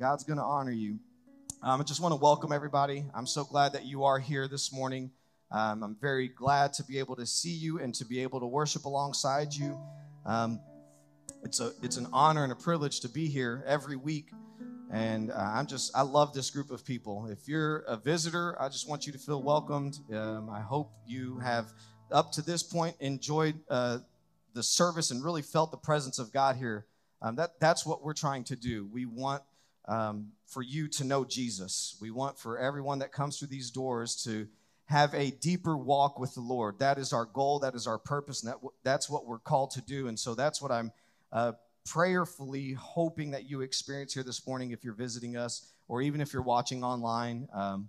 God's going to honor you. Um, I just want to welcome everybody. I'm so glad that you are here this morning. Um, I'm very glad to be able to see you and to be able to worship alongside you. Um, it's a it's an honor and a privilege to be here every week, and uh, I'm just I love this group of people. If you're a visitor, I just want you to feel welcomed. Um, I hope you have up to this point enjoyed uh, the service and really felt the presence of God here. Um, that that's what we're trying to do. We want um, for you to know Jesus. We want for everyone that comes through these doors to have a deeper walk with the Lord. That is our goal. That is our purpose. And that, that's what we're called to do. And so that's what I'm uh, prayerfully hoping that you experience here this morning if you're visiting us or even if you're watching online. Um,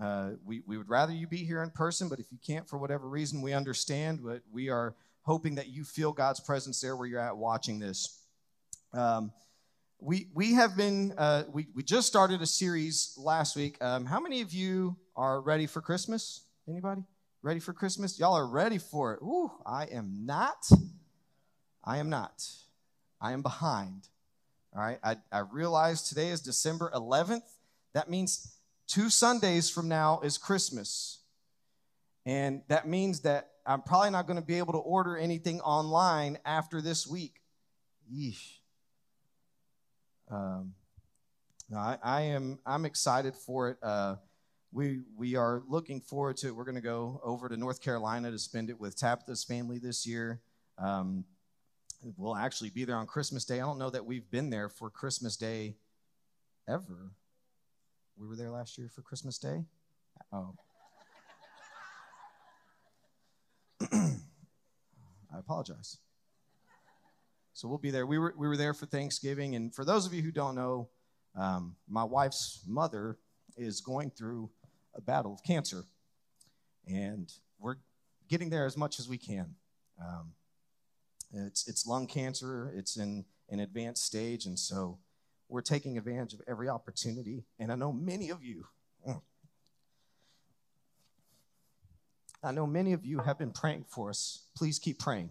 uh, we, we would rather you be here in person, but if you can't for whatever reason, we understand. But we are hoping that you feel God's presence there where you're at watching this. Um, we we have been uh, we we just started a series last week. Um, how many of you are ready for Christmas? Anybody ready for Christmas? Y'all are ready for it. Ooh, I am not. I am not. I am behind. All right. I, I realize today is December 11th. That means two Sundays from now is Christmas. And that means that I'm probably not going to be able to order anything online after this week. Yeesh. Um, I, I, am. I'm excited for it. Uh, we we are looking forward to it. We're going to go over to North Carolina to spend it with Tabitha's family this year. Um, we'll actually be there on Christmas Day. I don't know that we've been there for Christmas Day ever. We were there last year for Christmas Day. Oh. I apologize. So we'll be there. We were, we were there for Thanksgiving. And for those of you who don't know, um, my wife's mother is going through a battle of cancer. And we're getting there as much as we can. Um, it's, it's lung cancer, it's in an advanced stage. And so we're taking advantage of every opportunity. And I know many of you, mm, I know many of you have been praying for us. Please keep praying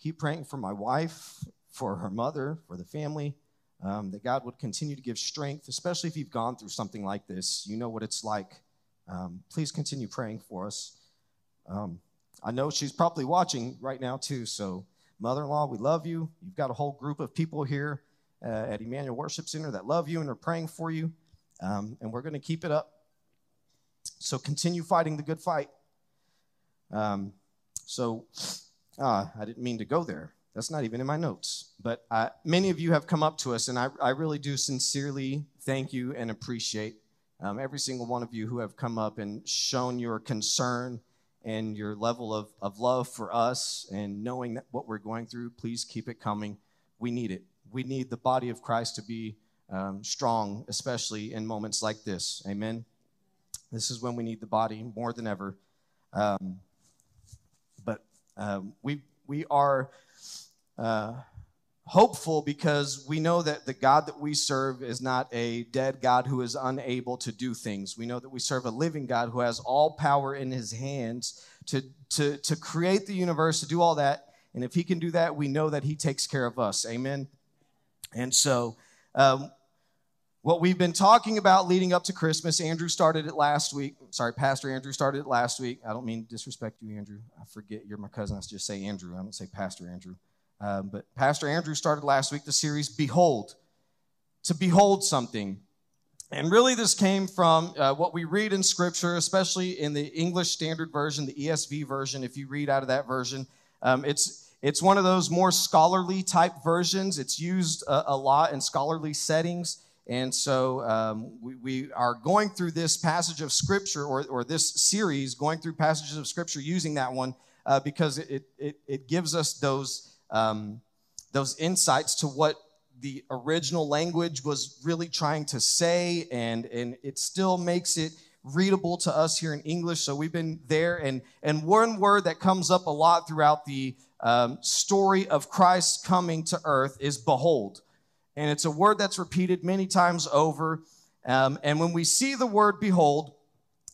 keep praying for my wife, for her mother, for the family, um, that God would continue to give strength, especially if you've gone through something like this. You know what it's like. Um, please continue praying for us. Um, I know she's probably watching right now, too. So, mother in law, we love you. You've got a whole group of people here uh, at Emmanuel Worship Center that love you and are praying for you. Um, and we're going to keep it up. So, continue fighting the good fight. Um, so, uh, I didn't mean to go there. That's not even in my notes. But uh, many of you have come up to us, and I, I really do sincerely thank you and appreciate um, every single one of you who have come up and shown your concern and your level of, of love for us and knowing that what we're going through. Please keep it coming. We need it. We need the body of Christ to be um, strong, especially in moments like this. Amen. This is when we need the body more than ever. Um, um, we, we are uh, hopeful because we know that the God that we serve is not a dead God who is unable to do things. We know that we serve a living God who has all power in his hands to, to, to create the universe, to do all that. And if he can do that, we know that he takes care of us. Amen. And so, um, what we've been talking about leading up to Christmas, Andrew started it last week. Sorry, Pastor Andrew started it last week. I don't mean disrespect you, Andrew. I forget you're my cousin. I just say Andrew. I don't say Pastor Andrew. Um, but Pastor Andrew started last week the series Behold, to behold something. And really, this came from uh, what we read in Scripture, especially in the English Standard Version, the ESV version. If you read out of that version, um, it's it's one of those more scholarly type versions. It's used a, a lot in scholarly settings. And so um, we, we, are going through this passage of Scripture or, or this series, going through passages of Scripture using that one uh, because it, it, it, gives us those, um, those insights to what the original language was really trying to say, and, and it still makes it readable to us here in English. So we've been there. And, and one word that comes up a lot throughout the um, story of Christ coming to earth is behold and it's a word that's repeated many times over. Um, and when we see the word behold,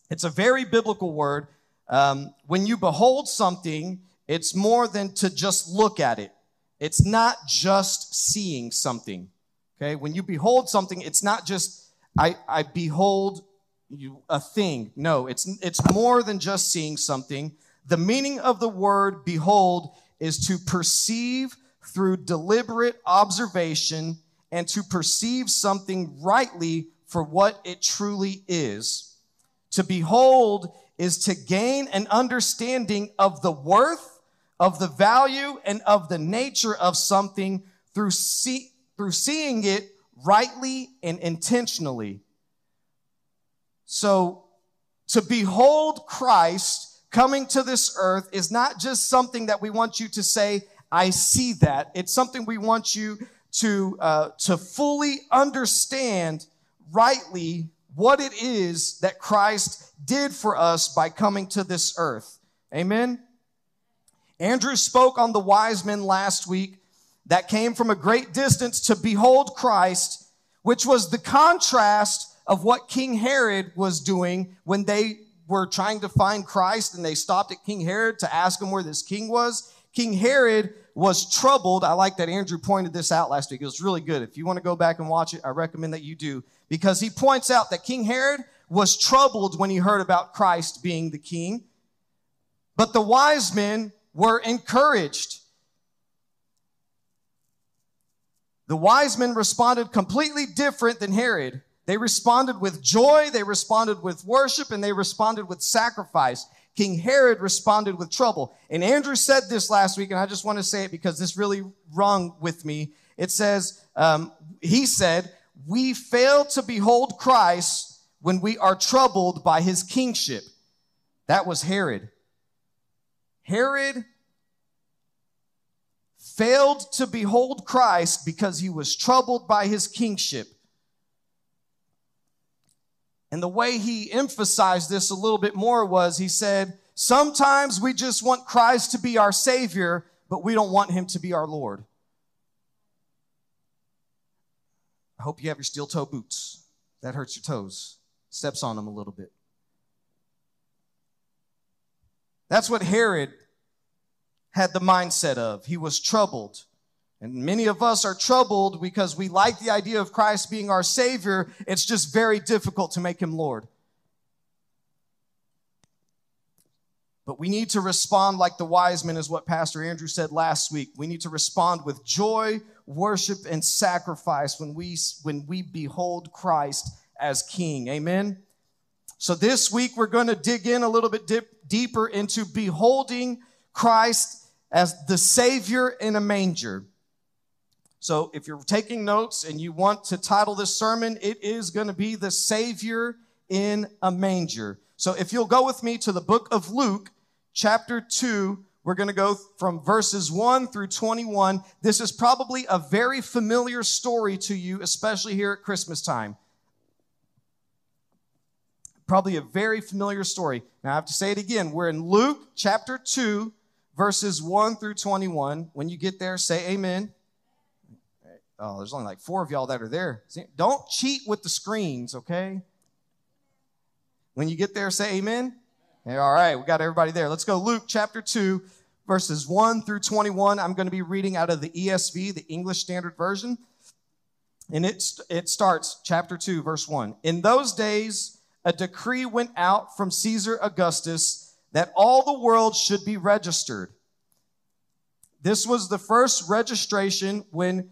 it's a very biblical word. Um, when you behold something, it's more than to just look at it, it's not just seeing something. Okay, when you behold something, it's not just I, I behold you, a thing. No, it's it's more than just seeing something. The meaning of the word behold is to perceive through deliberate observation and to perceive something rightly for what it truly is. To behold is to gain an understanding of the worth, of the value, and of the nature of something through, see, through seeing it rightly and intentionally. So, to behold Christ coming to this earth is not just something that we want you to say, I see that. It's something we want you to, uh, to fully understand rightly what it is that Christ did for us by coming to this earth. Amen. Andrew spoke on the wise men last week that came from a great distance to behold Christ, which was the contrast of what King Herod was doing when they were trying to find Christ and they stopped at King Herod to ask him where this king was. King Herod was troubled. I like that Andrew pointed this out last week. It was really good. If you want to go back and watch it, I recommend that you do because he points out that King Herod was troubled when he heard about Christ being the king. But the wise men were encouraged. The wise men responded completely different than Herod. They responded with joy, they responded with worship, and they responded with sacrifice. King Herod responded with trouble. And Andrew said this last week, and I just want to say it because this really rung with me. It says, um, he said, We fail to behold Christ when we are troubled by his kingship. That was Herod. Herod failed to behold Christ because he was troubled by his kingship. And the way he emphasized this a little bit more was he said, Sometimes we just want Christ to be our Savior, but we don't want him to be our Lord. I hope you have your steel toe boots. That hurts your toes, steps on them a little bit. That's what Herod had the mindset of. He was troubled. And many of us are troubled because we like the idea of Christ being our Savior. It's just very difficult to make Him Lord. But we need to respond like the wise men, is what Pastor Andrew said last week. We need to respond with joy, worship, and sacrifice when we, when we behold Christ as King. Amen. So this week we're going to dig in a little bit dip, deeper into beholding Christ as the Savior in a manger. So if you're taking notes and you want to title this sermon, it is going to be The Savior in a Manger. So if you'll go with me to the book of Luke, chapter 2, we're going to go from verses 1 through 21. This is probably a very familiar story to you, especially here at Christmas time. Probably a very familiar story. Now I have to say it again. We're in Luke chapter 2, verses 1 through 21. When you get there, say amen. Oh, there's only like four of y'all that are there. Don't cheat with the screens, okay? When you get there, say amen. Yeah, all right, we got everybody there. Let's go. Luke chapter 2, verses 1 through 21. I'm going to be reading out of the ESV, the English Standard Version. And it, it starts, chapter 2, verse 1. In those days, a decree went out from Caesar Augustus that all the world should be registered. This was the first registration when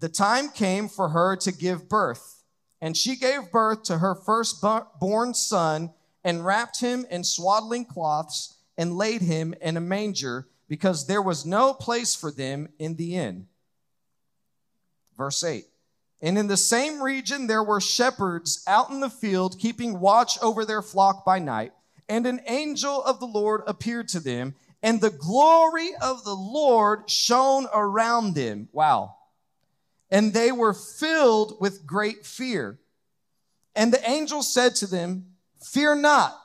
the time came for her to give birth, and she gave birth to her firstborn son and wrapped him in swaddling cloths and laid him in a manger because there was no place for them in the inn. Verse 8. And in the same region there were shepherds out in the field keeping watch over their flock by night. And an angel of the Lord appeared to them, and the glory of the Lord shone around them. Wow and they were filled with great fear. And the angel said to them, Fear not,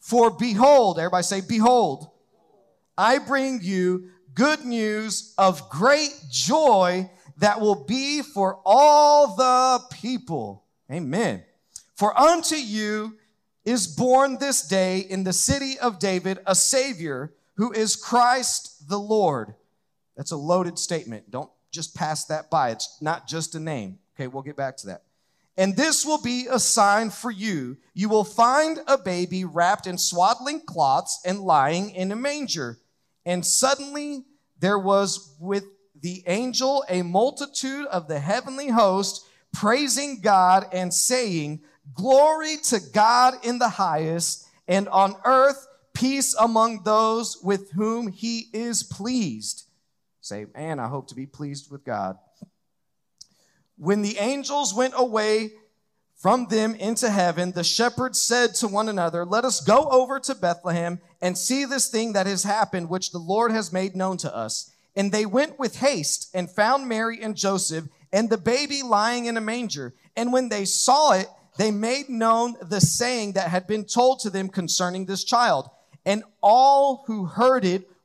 for behold, everybody say, Behold, I bring you good news of great joy that will be for all the people. Amen. For unto you is born this day in the city of David a Savior who is Christ the Lord. That's a loaded statement. Don't just pass that by. It's not just a name. Okay, we'll get back to that. And this will be a sign for you. You will find a baby wrapped in swaddling cloths and lying in a manger. And suddenly there was with the angel a multitude of the heavenly host praising God and saying, Glory to God in the highest, and on earth peace among those with whom he is pleased. Say, and I hope to be pleased with God. When the angels went away from them into heaven, the shepherds said to one another, Let us go over to Bethlehem and see this thing that has happened, which the Lord has made known to us. And they went with haste and found Mary and Joseph and the baby lying in a manger. And when they saw it, they made known the saying that had been told to them concerning this child. And all who heard it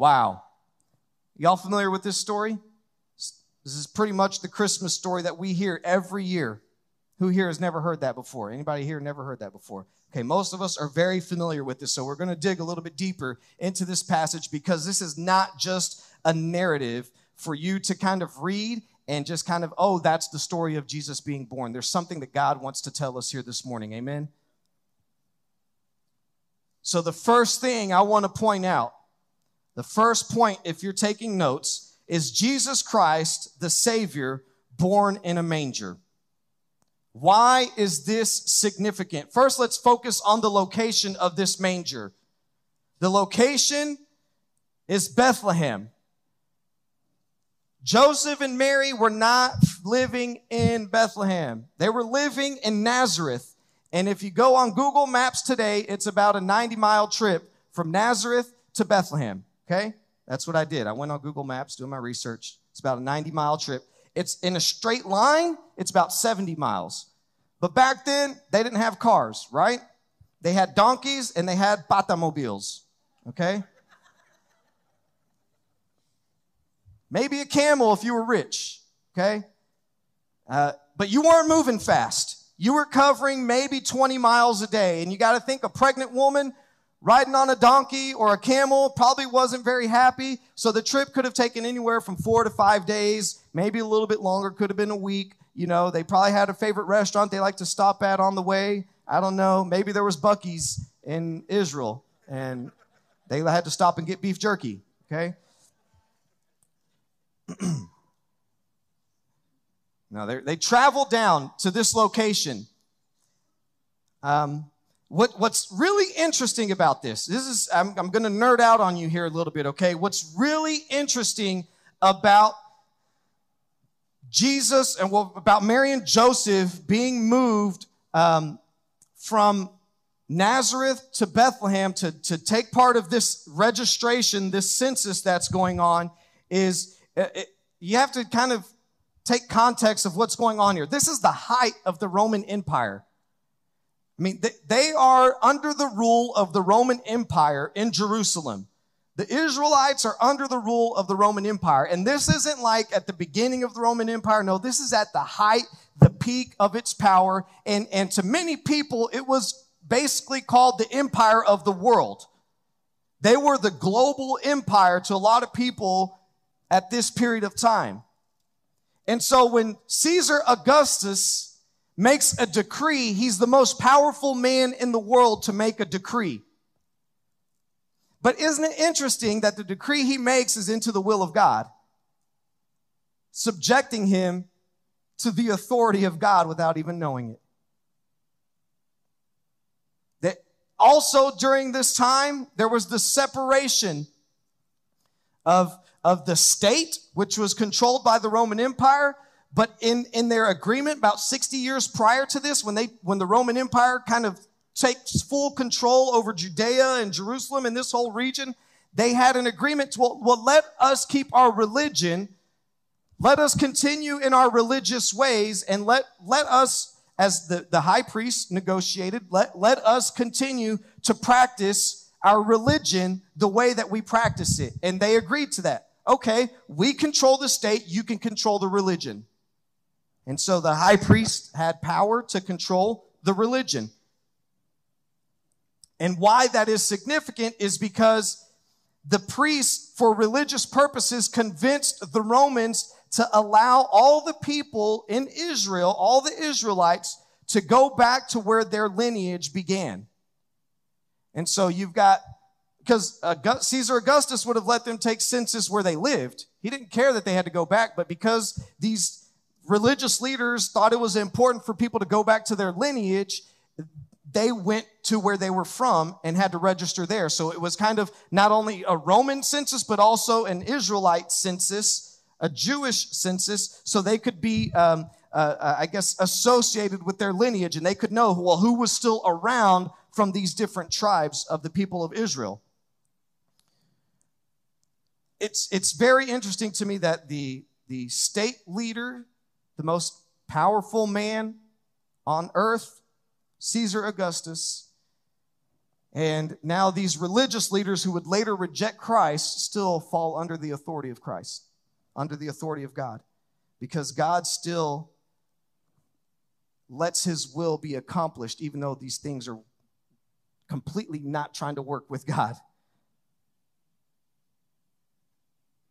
Wow. Y'all familiar with this story? This is pretty much the Christmas story that we hear every year. Who here has never heard that before? Anybody here never heard that before? Okay, most of us are very familiar with this, so we're going to dig a little bit deeper into this passage because this is not just a narrative for you to kind of read and just kind of, oh, that's the story of Jesus being born. There's something that God wants to tell us here this morning. Amen? So, the first thing I want to point out, the first point, if you're taking notes, is Jesus Christ, the Savior, born in a manger. Why is this significant? First, let's focus on the location of this manger. The location is Bethlehem. Joseph and Mary were not living in Bethlehem. They were living in Nazareth. And if you go on Google Maps today, it's about a 90 mile trip from Nazareth to Bethlehem. Okay? That's what I did. I went on Google Maps doing my research. It's about a 90 mile trip. It's in a straight line, it's about 70 miles. But back then, they didn't have cars, right? They had donkeys and they had patamobiles. Okay? maybe a camel if you were rich, okay? Uh, but you weren't moving fast. You were covering maybe 20 miles a day. And you got to think a pregnant woman riding on a donkey or a camel probably wasn't very happy. So the trip could have taken anywhere from four to five days, maybe a little bit longer, could have been a week. You know, they probably had a favorite restaurant they like to stop at on the way. I don't know. Maybe there was Buc-ee's in Israel and they had to stop and get beef jerky. Okay. now, they traveled down to this location. Um, what, what's really interesting about this, this is, I'm, I'm going to nerd out on you here a little bit, okay? What's really interesting about Jesus and well, about Mary and Joseph being moved um, from Nazareth to Bethlehem to, to take part of this registration, this census that's going on, is uh, it, you have to kind of take context of what's going on here. This is the height of the Roman Empire. I mean, they, they are under the rule of the Roman Empire in Jerusalem. The Israelites are under the rule of the Roman Empire. And this isn't like at the beginning of the Roman Empire. No, this is at the height, the peak of its power. And, and to many people, it was basically called the empire of the world. They were the global empire to a lot of people at this period of time. And so when Caesar Augustus makes a decree, he's the most powerful man in the world to make a decree. But isn't it interesting that the decree he makes is into the will of God, subjecting him to the authority of God without even knowing it? That also during this time, there was the separation of, of the state, which was controlled by the Roman Empire. But in, in their agreement about 60 years prior to this, when they, when the Roman Empire kind of takes full control over Judea and Jerusalem and this whole region, they had an agreement to, well, well, let us keep our religion. Let us continue in our religious ways and let, let us, as the, the high priest negotiated, let, let us continue to practice our religion the way that we practice it. And they agreed to that. Okay, we control the state, you can control the religion. And so the high priest had power to control the religion. And why that is significant is because the priests, for religious purposes, convinced the Romans to allow all the people in Israel, all the Israelites, to go back to where their lineage began. And so you've got, because Caesar Augustus would have let them take census where they lived. He didn't care that they had to go back, but because these religious leaders thought it was important for people to go back to their lineage, they went to where they were from and had to register there. So it was kind of not only a Roman census, but also an Israelite census, a Jewish census, so they could be, um, uh, uh, I guess, associated with their lineage and they could know, well, who was still around from these different tribes of the people of Israel. It's, it's very interesting to me that the, the state leader, the most powerful man on earth, Caesar Augustus. And now these religious leaders who would later reject Christ still fall under the authority of Christ, under the authority of God, because God still lets his will be accomplished, even though these things are completely not trying to work with God.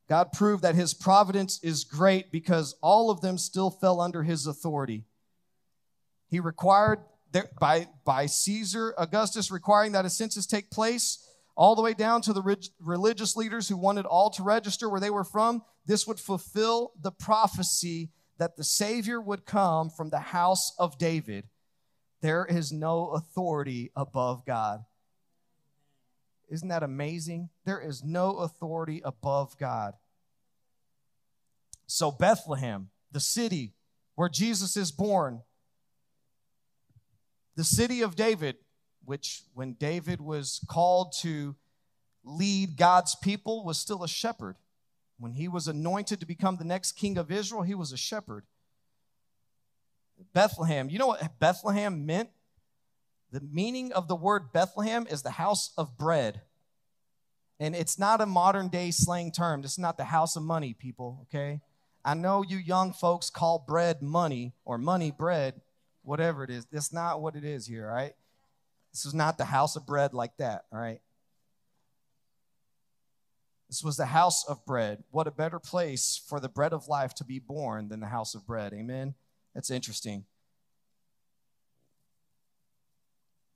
God proved that his providence is great because all of them still fell under his authority. He required by, by Caesar Augustus requiring that a census take place, all the way down to the religious leaders who wanted all to register where they were from, this would fulfill the prophecy that the Savior would come from the house of David. There is no authority above God. Isn't that amazing? There is no authority above God. So, Bethlehem, the city where Jesus is born, the city of David, which when David was called to lead God's people, was still a shepherd. When he was anointed to become the next king of Israel, he was a shepherd. Bethlehem, you know what Bethlehem meant? The meaning of the word Bethlehem is the house of bread. And it's not a modern day slang term. This is not the house of money, people, okay? I know you young folks call bread money or money bread whatever it is. That's not what it is here, right? This was not the house of bread like that, all right? This was the house of bread. What a better place for the bread of life to be born than the house of bread. Amen? That's interesting.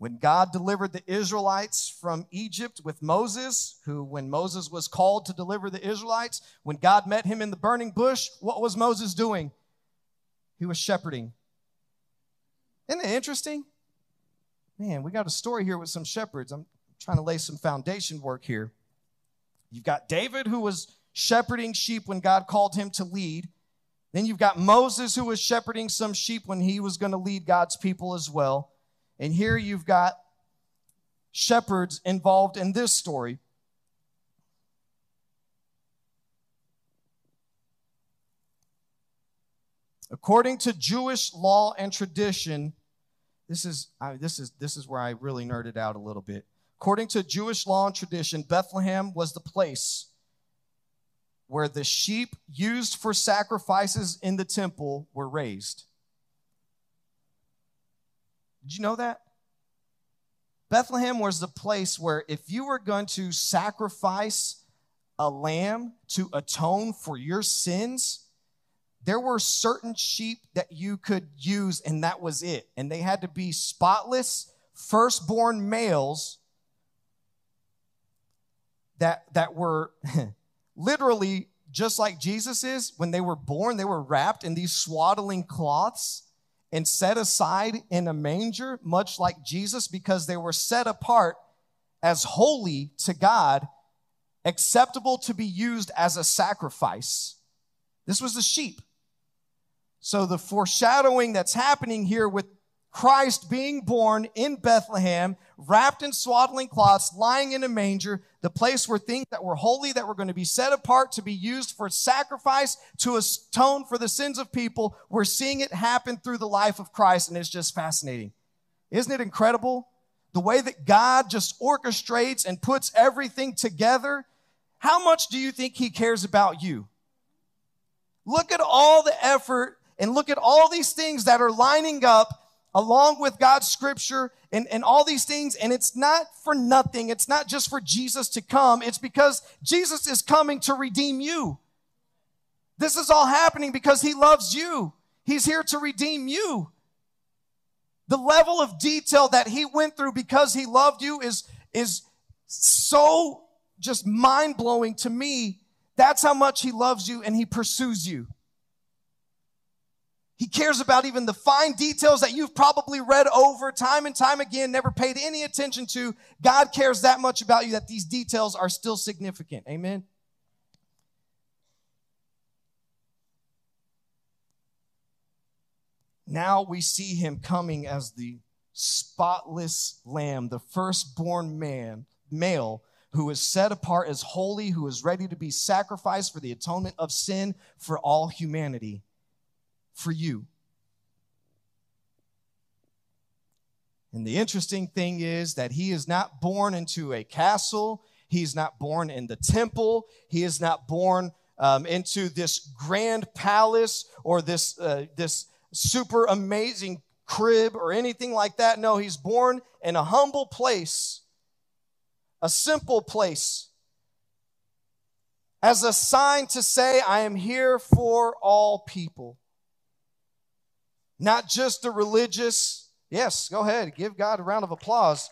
When God delivered the Israelites from Egypt with Moses, who, when Moses was called to deliver the Israelites, when God met him in the burning bush, what was Moses doing? He was shepherding. Isn't it interesting? Man, we got a story here with some shepherds. I'm trying to lay some foundation work here. You've got David, who was shepherding sheep when God called him to lead. Then you've got Moses, who was shepherding some sheep when he was going to lead God's people as well. And here you've got shepherds involved in this story. According to Jewish law and tradition, this is, I, this, is, this is where I really nerded out a little bit. According to Jewish law and tradition, Bethlehem was the place where the sheep used for sacrifices in the temple were raised. Did you know that? Bethlehem was the place where if you were going to sacrifice a lamb to atone for your sins, there were certain sheep that you could use, and that was it. And they had to be spotless, firstborn males that, that were literally just like Jesus is. When they were born, they were wrapped in these swaddling cloths, and set aside in a manger, much like Jesus, because they were set apart as holy to God, acceptable to be used as a sacrifice. This was the sheep. So the foreshadowing that's happening here with Christ being born in Bethlehem, wrapped in swaddling cloths, lying in a manger, the place where things that were holy, that were going to be set apart to be used for sacrifice to atone for the sins of people, we're seeing it happen through the life of Christ, and it's just fascinating. Isn't it incredible? The way that God just orchestrates and puts everything together. How much do you think He cares about you? Look at all the effort and look at all these things that are lining up along with God's scripture and, and all these things. And it's not for nothing. It's not just for Jesus to come. It's because Jesus is coming to redeem you. This is all happening because he loves you. He's here to redeem you. The level of detail that he went through because he loved you is, is so just mind blowing to me. That's how much he loves you and he pursues you. He cares about even the fine details that you've probably read over time and time again, never paid any attention to. God cares that much about you that these details are still significant. Amen. Now we see him coming as the spotless lamb, the firstborn man, male, who is set apart as holy, who is ready to be sacrificed for the atonement of sin for all humanity for you. And the interesting thing is that he is not born into a castle. He's not born in the temple. He is not born um, into this grand palace or this, uh, this super amazing crib or anything like that. No, he's born in a humble place, a simple place, as a sign to say, I am here for all people not just the religious. Yes, go ahead, give God a round of applause.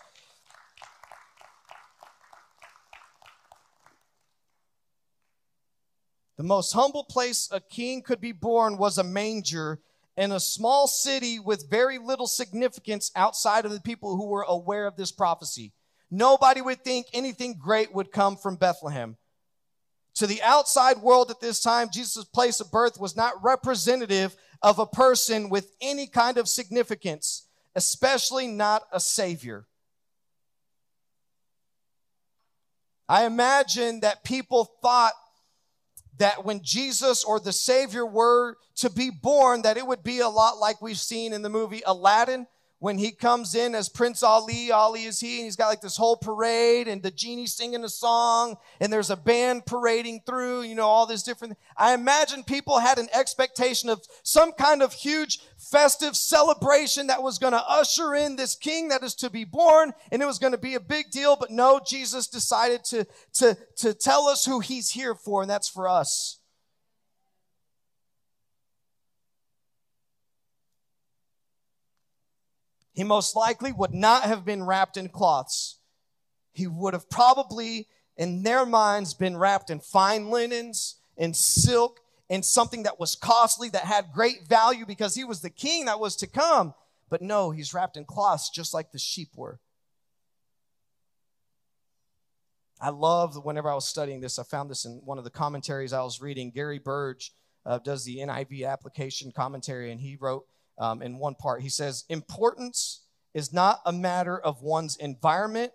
The most humble place a king could be born was a manger in a small city with very little significance outside of the people who were aware of this prophecy. Nobody would think anything great would come from Bethlehem. To the outside world at this time, Jesus' place of birth was not representative of a person with any kind of significance, especially not a savior. I imagine that people thought that when Jesus or the Savior were to be born, that it would be a lot like we've seen in the movie Aladdin, when he comes in as Prince Ali, Ali is he, and he's got like this whole parade and the genie singing a song and there's a band parading through, you know, all this different. I imagine people had an expectation of some kind of huge festive celebration that was going to usher in this king that is to be born and it was going to be a big deal. But no, Jesus decided to, to, to tell us who he's here for and that's for us. He most likely would not have been wrapped in cloths. He would have probably, in their minds, been wrapped in fine linens, in silk, in something that was costly, that had great value because he was the king that was to come. But no, he's wrapped in cloths just like the sheep were. I love whenever I was studying this, I found this in one of the commentaries I was reading. Gary Burge uh, does the NIV application commentary, and he wrote um, in one part. He says, Importance is not a matter of one's environment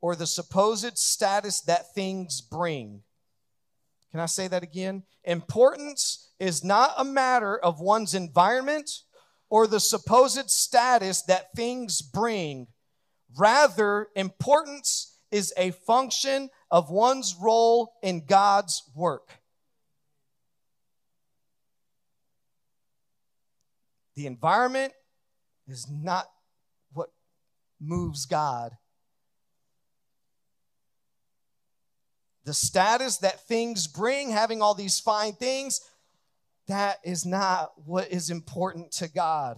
or the supposed status that things bring. Can I say that again? Importance is not a matter of one's environment or the supposed status that things bring. Rather, importance is a function of one's role in God's work. The environment is not what moves God. The status that things bring, having all these fine things, that is not what is important to God.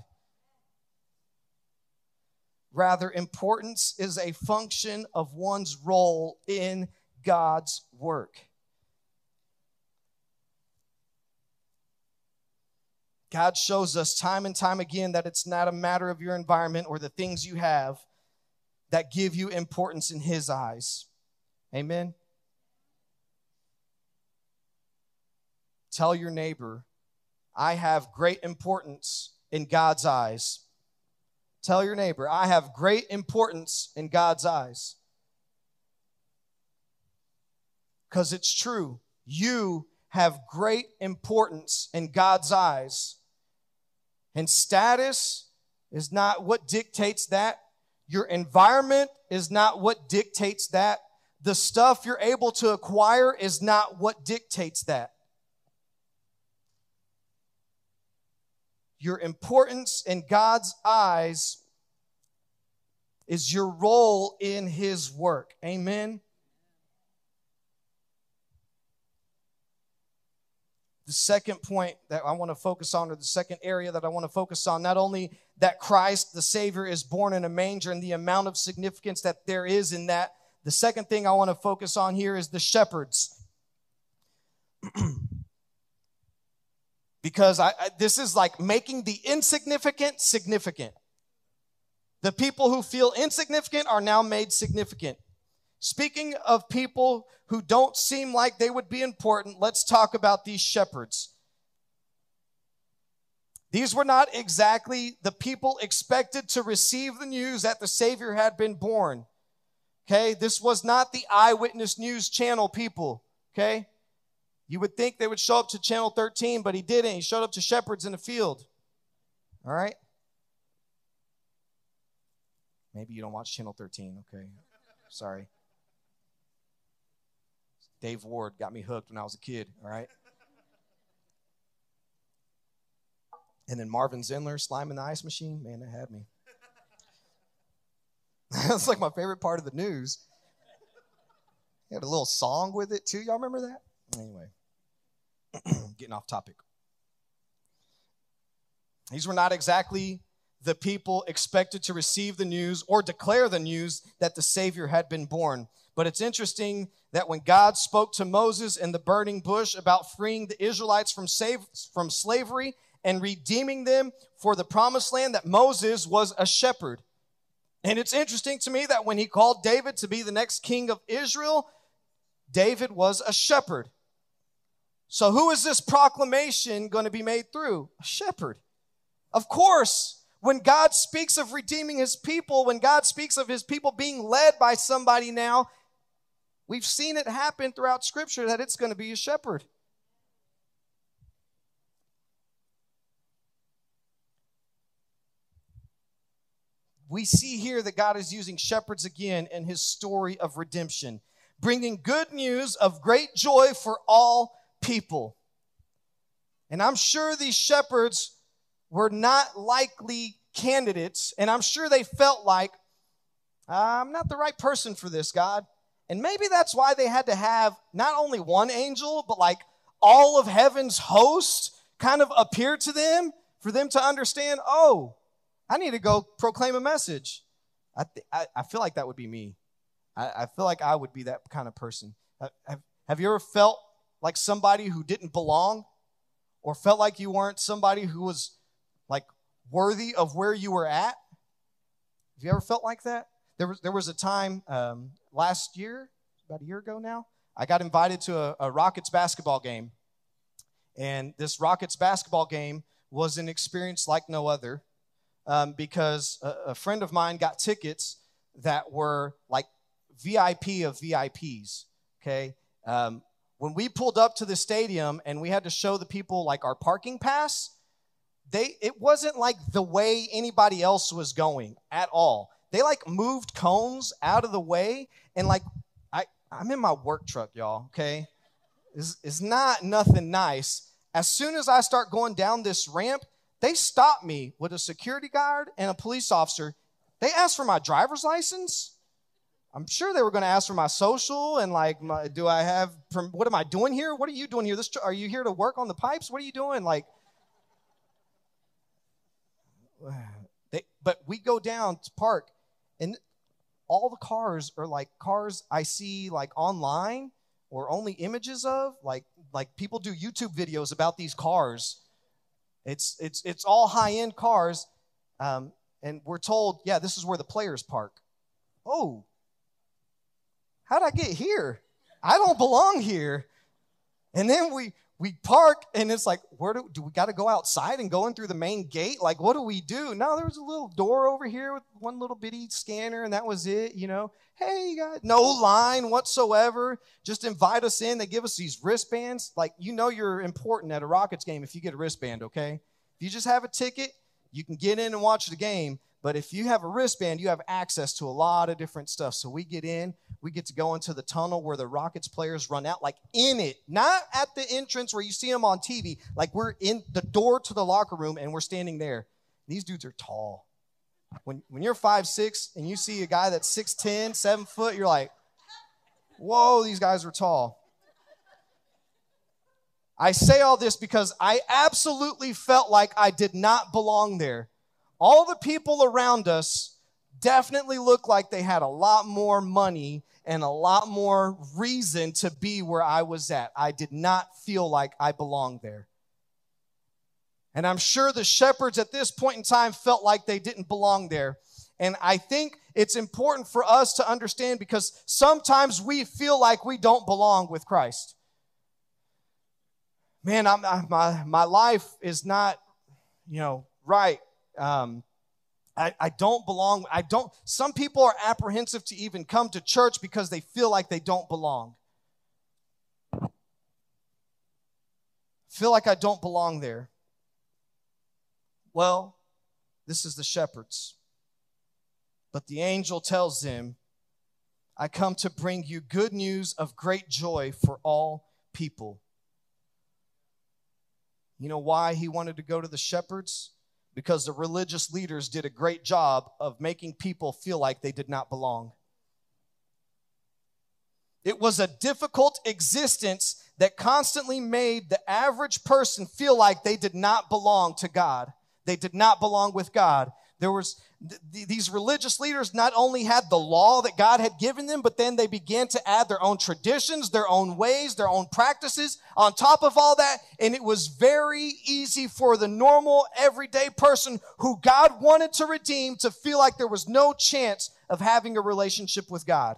Rather, importance is a function of one's role in God's work. God shows us time and time again that it's not a matter of your environment or the things you have that give you importance in His eyes. Amen. Tell your neighbor, I have great importance in God's eyes. Tell your neighbor, I have great importance in God's eyes. Because it's true. You have great importance in God's eyes. And status is not what dictates that. Your environment is not what dictates that. The stuff you're able to acquire is not what dictates that. your importance in God's eyes is your role in His work. Amen. The second point that I want to focus on, or the second area that I want to focus on, not only that Christ, the Savior, is born in a manger and the amount of significance that there is in that, the second thing I want to focus on here is the shepherds. because I, I, this is like making the insignificant significant. The people who feel insignificant are now made significant. Speaking of people who don't seem like they would be important, let's talk about these shepherds. These were not exactly the people expected to receive the news that the Savior had been born. Okay, this was not the eyewitness news channel people. Okay, you would think they would show up to channel 13, but he didn't. He showed up to shepherds in the field. All right? Maybe you don't watch channel 13. Okay. Sorry. Dave Ward got me hooked when I was a kid. All right? And then Marvin Zindler, Slime in the Ice Machine. Man, that had me. That's like my favorite part of the news. He had a little song with it too. Y'all remember that? Anyway. Getting off topic. These were not exactly the people expected to receive the news or declare the news that the Savior had been born. But it's interesting that when God spoke to Moses in the burning bush about freeing the Israelites from, save, from slavery and redeeming them for the promised land, that Moses was a shepherd. And it's interesting to me that when he called David to be the next king of Israel, David was a shepherd. So, who is this proclamation going to be made through? A shepherd. Of course, when God speaks of redeeming his people, when God speaks of his people being led by somebody now, we've seen it happen throughout Scripture that it's going to be a shepherd. We see here that God is using shepherds again in his story of redemption, bringing good news of great joy for all people. And I'm sure these shepherds were not likely candidates, and I'm sure they felt like, I'm not the right person for this, God. And maybe that's why they had to have not only one angel, but like all of heaven's host kind of appear to them for them to understand, oh, I need to go proclaim a message. I, th- I, I, feel like that would be me. I, I, feel like I would be that kind of person. Uh, have, have you ever felt like somebody who didn't belong or felt like you weren't somebody who was like worthy of where you were at? Have you ever felt like that? There was, there was a time um, last year, about a year ago now, I got invited to a, a Rockets basketball game. And this Rockets basketball game was an experience like no other um, because a, a friend of mine got tickets that were like VIP of VIPs. Okay. Um, when we pulled up to the stadium and we had to show the people like our parking pass, they it wasn't like the way anybody else was going at all. They like moved cones out of the way and like I I'm in my work truck, y'all, okay? It's, it's not nothing nice. As soon as I start going down this ramp, they stop me with a security guard and a police officer. They ask for my driver's license. I'm sure they were going to ask for my social and like, my, do I have? From, What am I doing here? What are you doing here? This are you here to work on the pipes? What are you doing? Like, they, but we go down to park, and all the cars are like cars I see like online or only images of. Like, like people do YouTube videos about these cars. It's, it's, it's all high end cars. Um, and we're told, yeah, this is where the players park. Oh, how'd I get here? I don't belong here. And then we we park and it's like, where do, do we got to go outside and go in through the main gate? Like, what do we do? No, there was a little door over here with one little bitty scanner, and that was it, you know. Hey, guys, no line whatsoever. Just invite us in. They give us these wristbands. Like, you know, you're important at a Rockets game if you get a wristband, okay? If you just have a ticket, you can get in and watch the game. But if you have a wristband, you have access to a lot of different stuff. So we get in, we get to go into the tunnel where the Rockets players run out, like in it, not at the entrance where you see them on TV. Like we're in the door to the locker room and we're standing there. These dudes are tall. When, when you're five six and you see a guy that's 6'10, 7 foot, you're like, whoa, these guys are tall. I say all this because I absolutely felt like I did not belong there all the people around us definitely looked like they had a lot more money and a lot more reason to be where I was at. I did not feel like I belonged there. And I'm sure the shepherds at this point in time felt like they didn't belong there. And I think it's important for us to understand because sometimes we feel like we don't belong with Christ. Man, I'm, my, my life is not, you know, right um, I, I don't belong. I don't. Some people are apprehensive to even come to church because they feel like they don't belong. Feel like I don't belong there. Well, this is the shepherds. But the angel tells them, I come to bring you good news of great joy for all people. You know why he wanted to go to the shepherds? Because the religious leaders did a great job of making people feel like they did not belong. It was a difficult existence that constantly made the average person feel like they did not belong to God. They did not belong with God. There was th- these religious leaders not only had the law that God had given them, but then they began to add their own traditions, their own ways, their own practices on top of all that. And it was very easy for the normal, everyday person who God wanted to redeem to feel like there was no chance of having a relationship with God.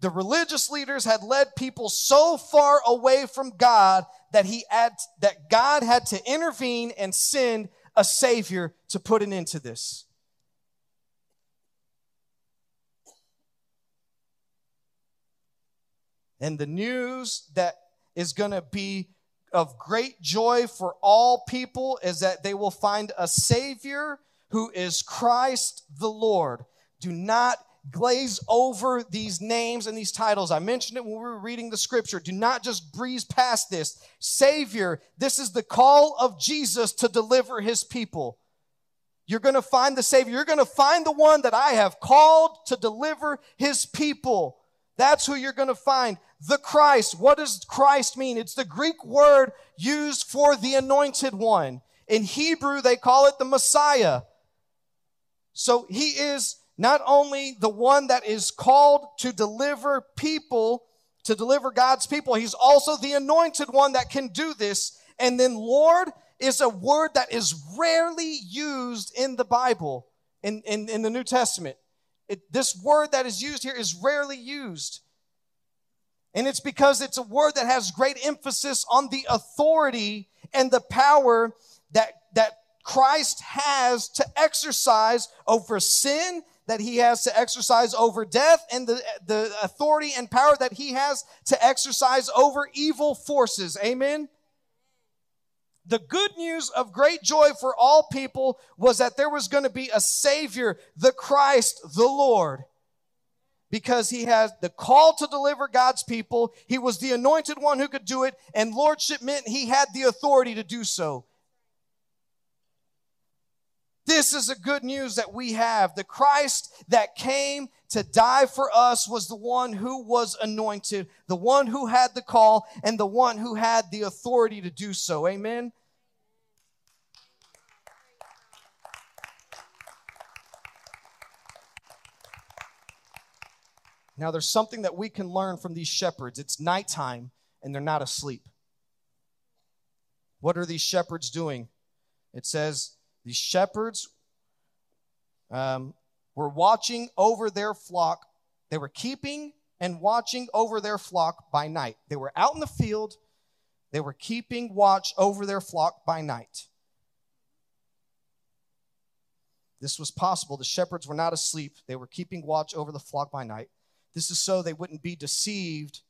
The religious leaders had led people so far away from God that he had, that God had to intervene and send a savior to put an end to this. And the news that is going to be of great joy for all people is that they will find a savior who is Christ the Lord. Do not glaze over these names and these titles. I mentioned it when we were reading the scripture. Do not just breeze past this. Savior, this is the call of Jesus to deliver his people. You're going to find the Savior. You're going to find the one that I have called to deliver his people. That's who you're going to find. The Christ. What does Christ mean? It's the Greek word used for the anointed one. In Hebrew, they call it the Messiah. So he is not only the one that is called to deliver people, to deliver God's people, he's also the anointed one that can do this. And then Lord is a word that is rarely used in the Bible, in, in, in the New Testament. It, this word that is used here is rarely used. And it's because it's a word that has great emphasis on the authority and the power that, that Christ has to exercise over sin that he has to exercise over death and the, the authority and power that he has to exercise over evil forces. Amen. The good news of great joy for all people was that there was going to be a Savior, the Christ, the Lord. Because he has the call to deliver God's people. He was the anointed one who could do it, and lordship meant he had the authority to do so. This is the good news that we have. The Christ that came to die for us was the one who was anointed, the one who had the call, and the one who had the authority to do so. Amen. Now, there's something that we can learn from these shepherds. It's nighttime and they're not asleep. What are these shepherds doing? It says these shepherds um, were watching over their flock. They were keeping and watching over their flock by night. They were out in the field. They were keeping watch over their flock by night. This was possible. The shepherds were not asleep. They were keeping watch over the flock by night. This is so they wouldn't be deceived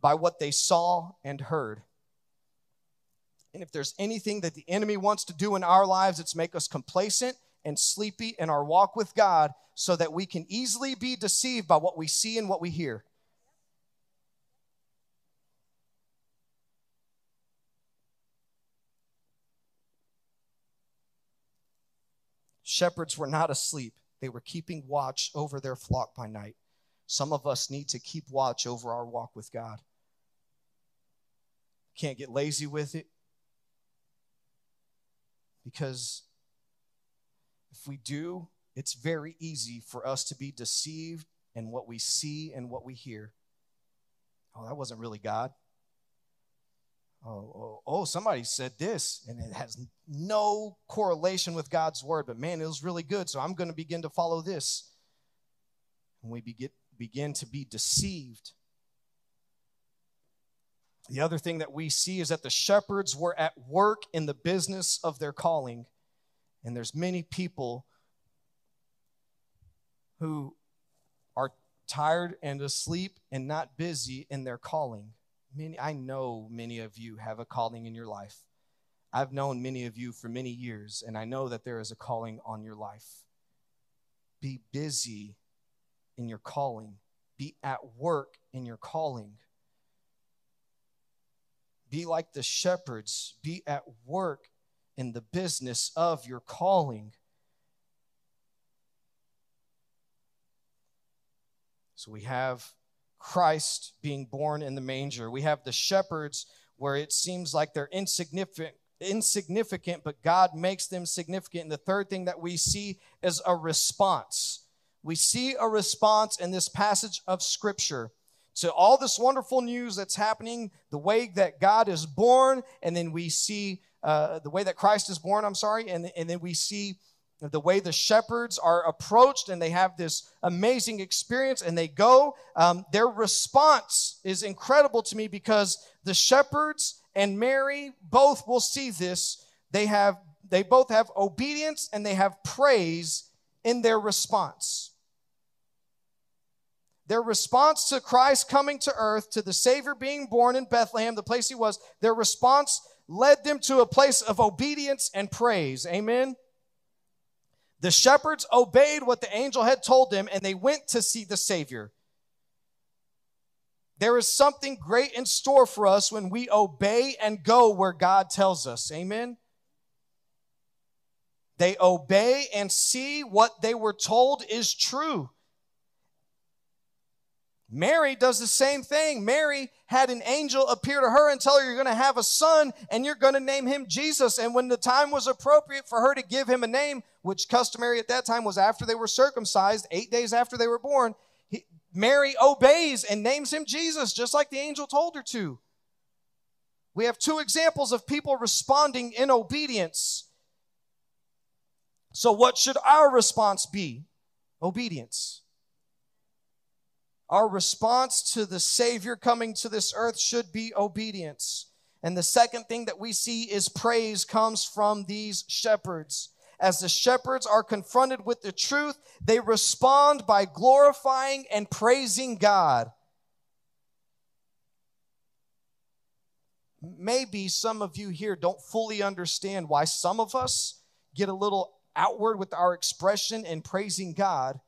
by what they saw and heard. And if there's anything that the enemy wants to do in our lives, it's make us complacent and sleepy in our walk with God so that we can easily be deceived by what we see and what we hear. Shepherds were not asleep, they were keeping watch over their flock by night. Some of us need to keep watch over our walk with God. Can't get lazy with it because if we do, it's very easy for us to be deceived in what we see and what we hear. Oh, that wasn't really God. Oh, oh, oh, somebody said this, and it has no correlation with God's word, but man, it was really good, so I'm going to begin to follow this. And we begin, begin to be deceived. The other thing that we see is that the shepherds were at work in the business of their calling. And there's many people who are tired and asleep and not busy in their calling. Many, I know many of you have a calling in your life. I've known many of you for many years, and I know that there is a calling on your life. Be busy in your calling, be at work in your calling. Be like the shepherds, be at work in the business of your calling. So we have Christ being born in the manger. We have the shepherds where it seems like they're insignificant insignificant but God makes them significant. And the third thing that we see is a response. We see a response in this passage of scripture to all this wonderful news that's happening, the way that God is born, and then we see uh, the way that Christ is born, I'm sorry, and, and then we see the way the shepherds are approached and they have this amazing experience and they go. Um, their response is incredible to me because the shepherds and Mary both will see this. They have they both have obedience and they have praise in their response. Their response to Christ coming to earth, to the Savior being born in Bethlehem, the place he was, their response led them to a place of obedience and praise. Amen. The shepherds obeyed what the angel had told them and they went to see the Savior. There is something great in store for us when we obey and go where God tells us. Amen. They obey and see what they were told is true. Mary does the same thing. Mary had an angel appear to her and tell her, You're going to have a son and you're going to name him Jesus. And when the time was appropriate for her to give him a name, which customary at that time was after they were circumcised, eight days after they were born, he, Mary obeys and names him Jesus, just like the angel told her to. We have two examples of people responding in obedience. So, what should our response be? Obedience. Our response to the Savior coming to this earth should be obedience. And the second thing that we see is praise comes from these shepherds. As the shepherds are confronted with the truth, they respond by glorifying and praising God. Maybe some of you here don't fully understand why some of us get a little outward with our expression and praising God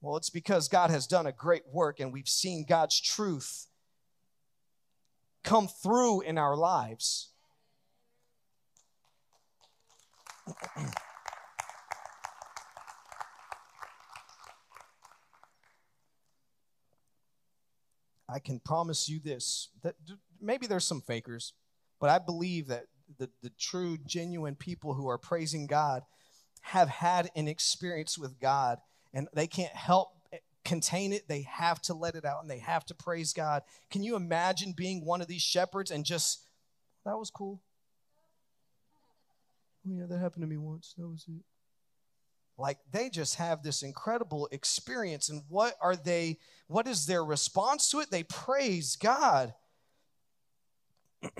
well, it's because God has done a great work and we've seen God's truth come through in our lives. I can promise you this that maybe there's some fakers, but I believe that the, the true, genuine people who are praising God have had an experience with God and they can't help contain it. They have to let it out and they have to praise God. Can you imagine being one of these shepherds and just, that was cool? Oh, yeah, that happened to me once. That was it. Like they just have this incredible experience. And what are they, what is their response to it? They praise God.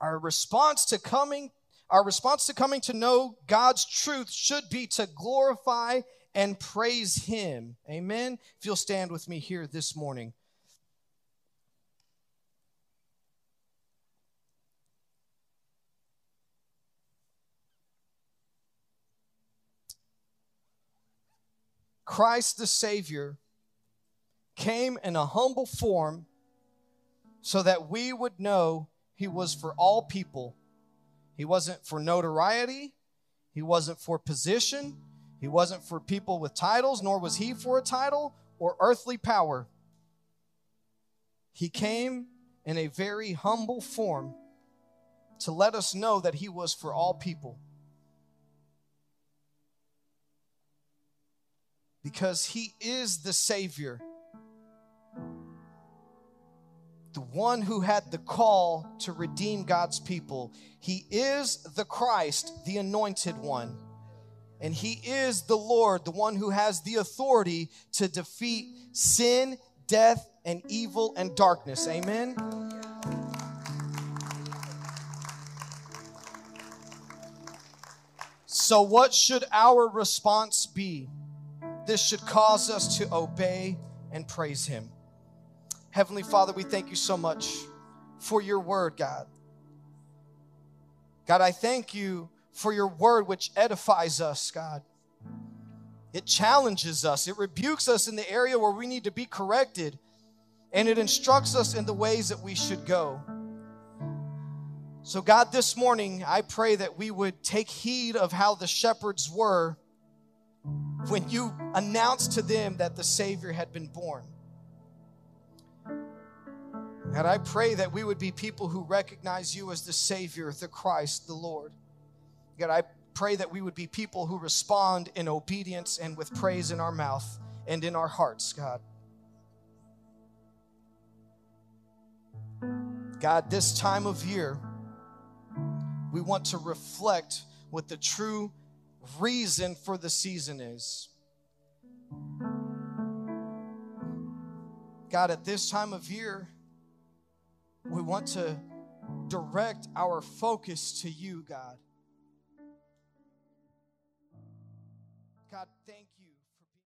our response to coming, our response to coming to know God's truth should be to glorify and praise Him. Amen. If you'll stand with me here this morning. Christ the Savior came in a humble form so that we would know He was for all people. He wasn't for notoriety, He wasn't for position, He wasn't for people with titles, nor was He for a title or earthly power. He came in a very humble form to let us know that He was for all people. because he is the Savior. The one who had the call to redeem God's people. He is the Christ, the anointed one. And he is the Lord, the one who has the authority to defeat sin, death, and evil and darkness. Amen. So, what should our response be? This should cause us to obey and praise Him. Heavenly Father, we thank you so much for your word, God. God, I thank you for your word which edifies us, God. It challenges us, it rebukes us in the area where we need to be corrected, and it instructs us in the ways that we should go. So, God, this morning, I pray that we would take heed of how the shepherds were when you announced to them that the Savior had been born. And I pray that we would be people who recognize you as the Savior, the Christ, the Lord. God, I pray that we would be people who respond in obedience and with praise in our mouth and in our hearts, God. God, this time of year, we want to reflect what the true reason for the season is. God, at this time of year, we want to direct our focus to you, God. God, thank.